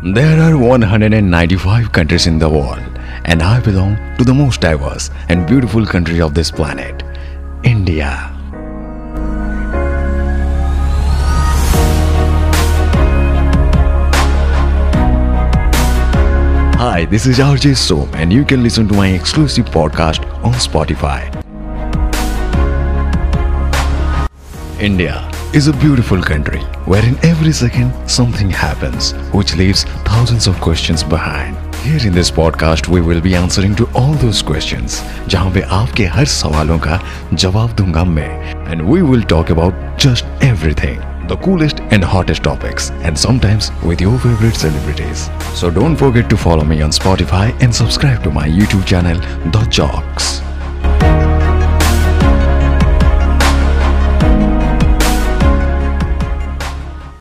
There are 195 countries in the world, and I belong to the most diverse and beautiful country of this planet, India. Hi, this is RJ Soum, and you can listen to my exclusive podcast on Spotify. India is a beautiful country where in every second something happens which leaves thousands of questions behind. Here in this podcast we will be answering to all those questions जहां पे आपके हर सवालों का जवाब दूंगा मैं and we will talk about just everything the coolest and hottest topics and sometimes with your favorite celebrities. So don't forget to follow me on Spotify and subscribe to my YouTube channel The Jocks.